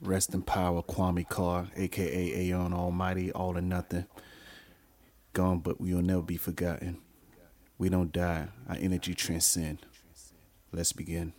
Rest in power, Kwame Carr, aka Aeon Almighty, all or nothing. Gone, but we will never be forgotten. We don't die, our energy transcend. Let's begin.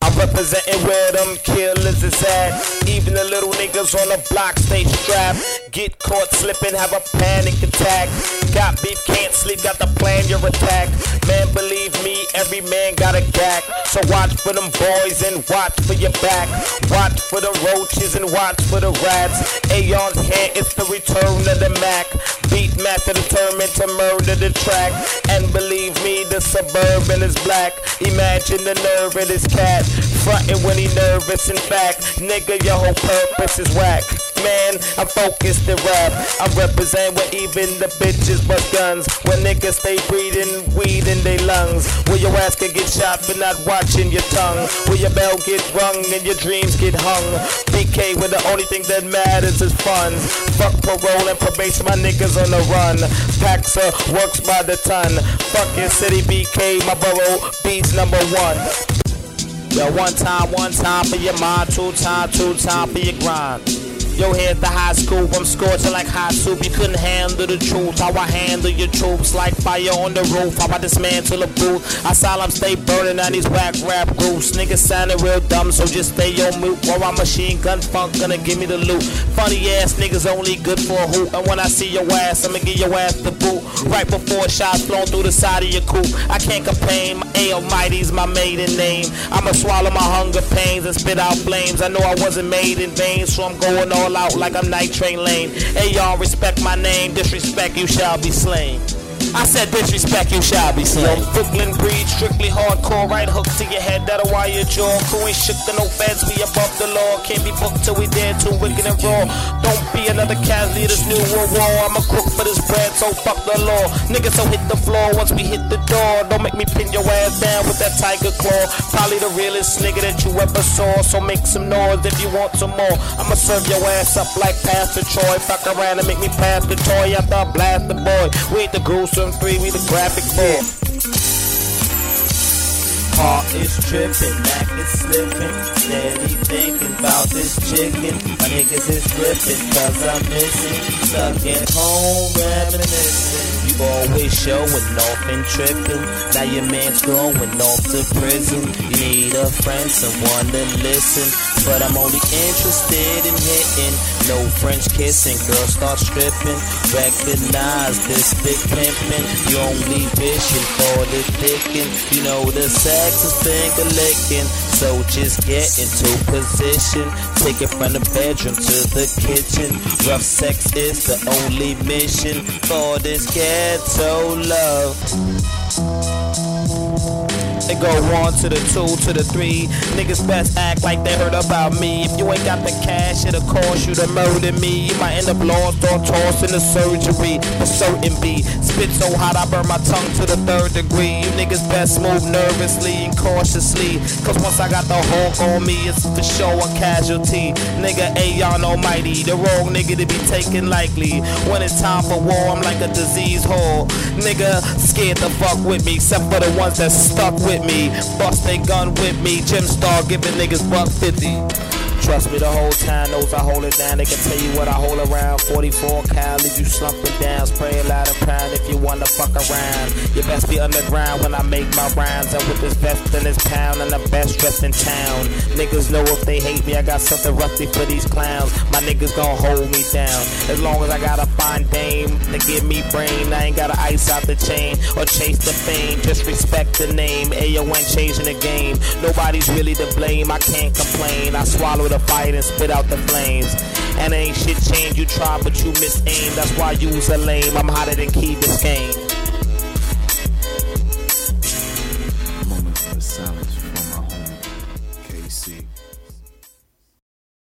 I'm representing where them killers is at. Even the little niggas on the block stay strapped. Get caught slipping, have a panic attack. Got beef, can't sleep, got to plan your attack. Man, believe me, every man got a gag. So watch for them boys and watch for your back. Watch for the roaches and watch for the rats. Aeon's hand it's the return of the Mac. Beat master determined to murder the track. And believe me, the suburban is black. Imagine the nerve of this cat. Frontin' when he nervous, in fact. Nigga, your whole purpose is whack. Man, I'm focused to rap. I represent where even the bitches bust guns. When niggas stay breathing weed in their lungs. Where your ass can get shot for not watching your tongue. Where your bell get rung and your dreams get hung. BK where the only thing that matters is funds. Fuck parole and probation, my niggas on the run. Paxa works by the ton. Fuck your city BK, my borough beats number one. Yo, one time, one time for your mind, two time, two time for your grind. Yo, here's the high school, I'm scorching like hot soup. You couldn't handle the truth. How I handle your troops like fire on the roof. How I dismantle a booth. I solemn stay burning on these whack rap groups. Niggas sounding real dumb, so just stay on mute. While my machine gun funk gonna give me the loot. Funny ass niggas only good for a hoop. And when I see your ass, I'ma give your ass the boot. Right before shots flown through the side of your coupe. I can't complain, my Almighty's my maiden name. I'ma swallow my hunger pains and spit out flames. I know I wasn't made in vain, so I'm going all out like I'm Night Train Lane. Hey y'all, respect my name, disrespect you shall be slain. I said disrespect, you shall be slain. Brooklyn breed, strictly hardcore, right hook to your head, that'll wire your jaw. Crew ain't shook to no feds, we above the law. Can't be booked till we dead, too wicked and raw. Don't be another casualty of new world war. I'm a crook for this bread, so fuck the law. Niggas so hit the floor once we hit the door. Don't make me pin your ass down with that tiger claw. Probably the realest nigga that you ever saw. So make some noise if you want some more. I'ma serve your ass up like Pastor Troy. Fuck around and make me pass the toy after I blast the boy. We the gruesome three, we the graphic four. Heart is tripping, back is slipping. Steady thinking about this chicken. My niggas is ripping, cause I'm missing. Stuck at home reminiscing. Always showing off and tripping. Now your man's going off to prison. Need a friend, someone to listen. But I'm only interested in hitting. No French kissing, girls start stripping. Recognize this big pimping. You only wishing for the dickin'. You know the sex is finger licking. So just get into position. Take it from the bedroom to the kitchen. Rough sex is the only mission for this ghetto love. They go one to the two to the three. Niggas best act like they heard about me. If you ain't got the cash, it'll cost you to murder me. You might end up lost or tossed in the surgery. For certain be spit so hot I burn my tongue to the third degree. You niggas best move nervously and cautiously. Cause once I got the hawk on me, it's for show a casualty. Nigga, Aeon Almighty, the wrong nigga to be taken lightly. When it's time for war, I'm like a disease whore. Nigga, scared to fuck with me, except for the ones that stuck with me. Bust they gun with me, Jim Star giving niggas buck 50. Trust me, the whole town knows I hold it down. They can tell you what I hold around. 44 cal, leave you slumping down. Spray loud and proud if you wanna fuck around. You best be underground when I make my rhymes. And with this vest in this pound and the best dressed in town. Niggas know if they hate me, I got something rusty for these clowns. My niggas gon' hold me down. As long as I got a fine dame to give me brain, I ain't gotta ice out the chain or chase the fame. Just respect the name. Ain't changing the game. Nobody's really to blame. I can't complain. I swallow the fight and spit out the flames. And ain't shit changed. You try, but you miss aim. That's why you was a lame. I'm hotter than Key Biscayne.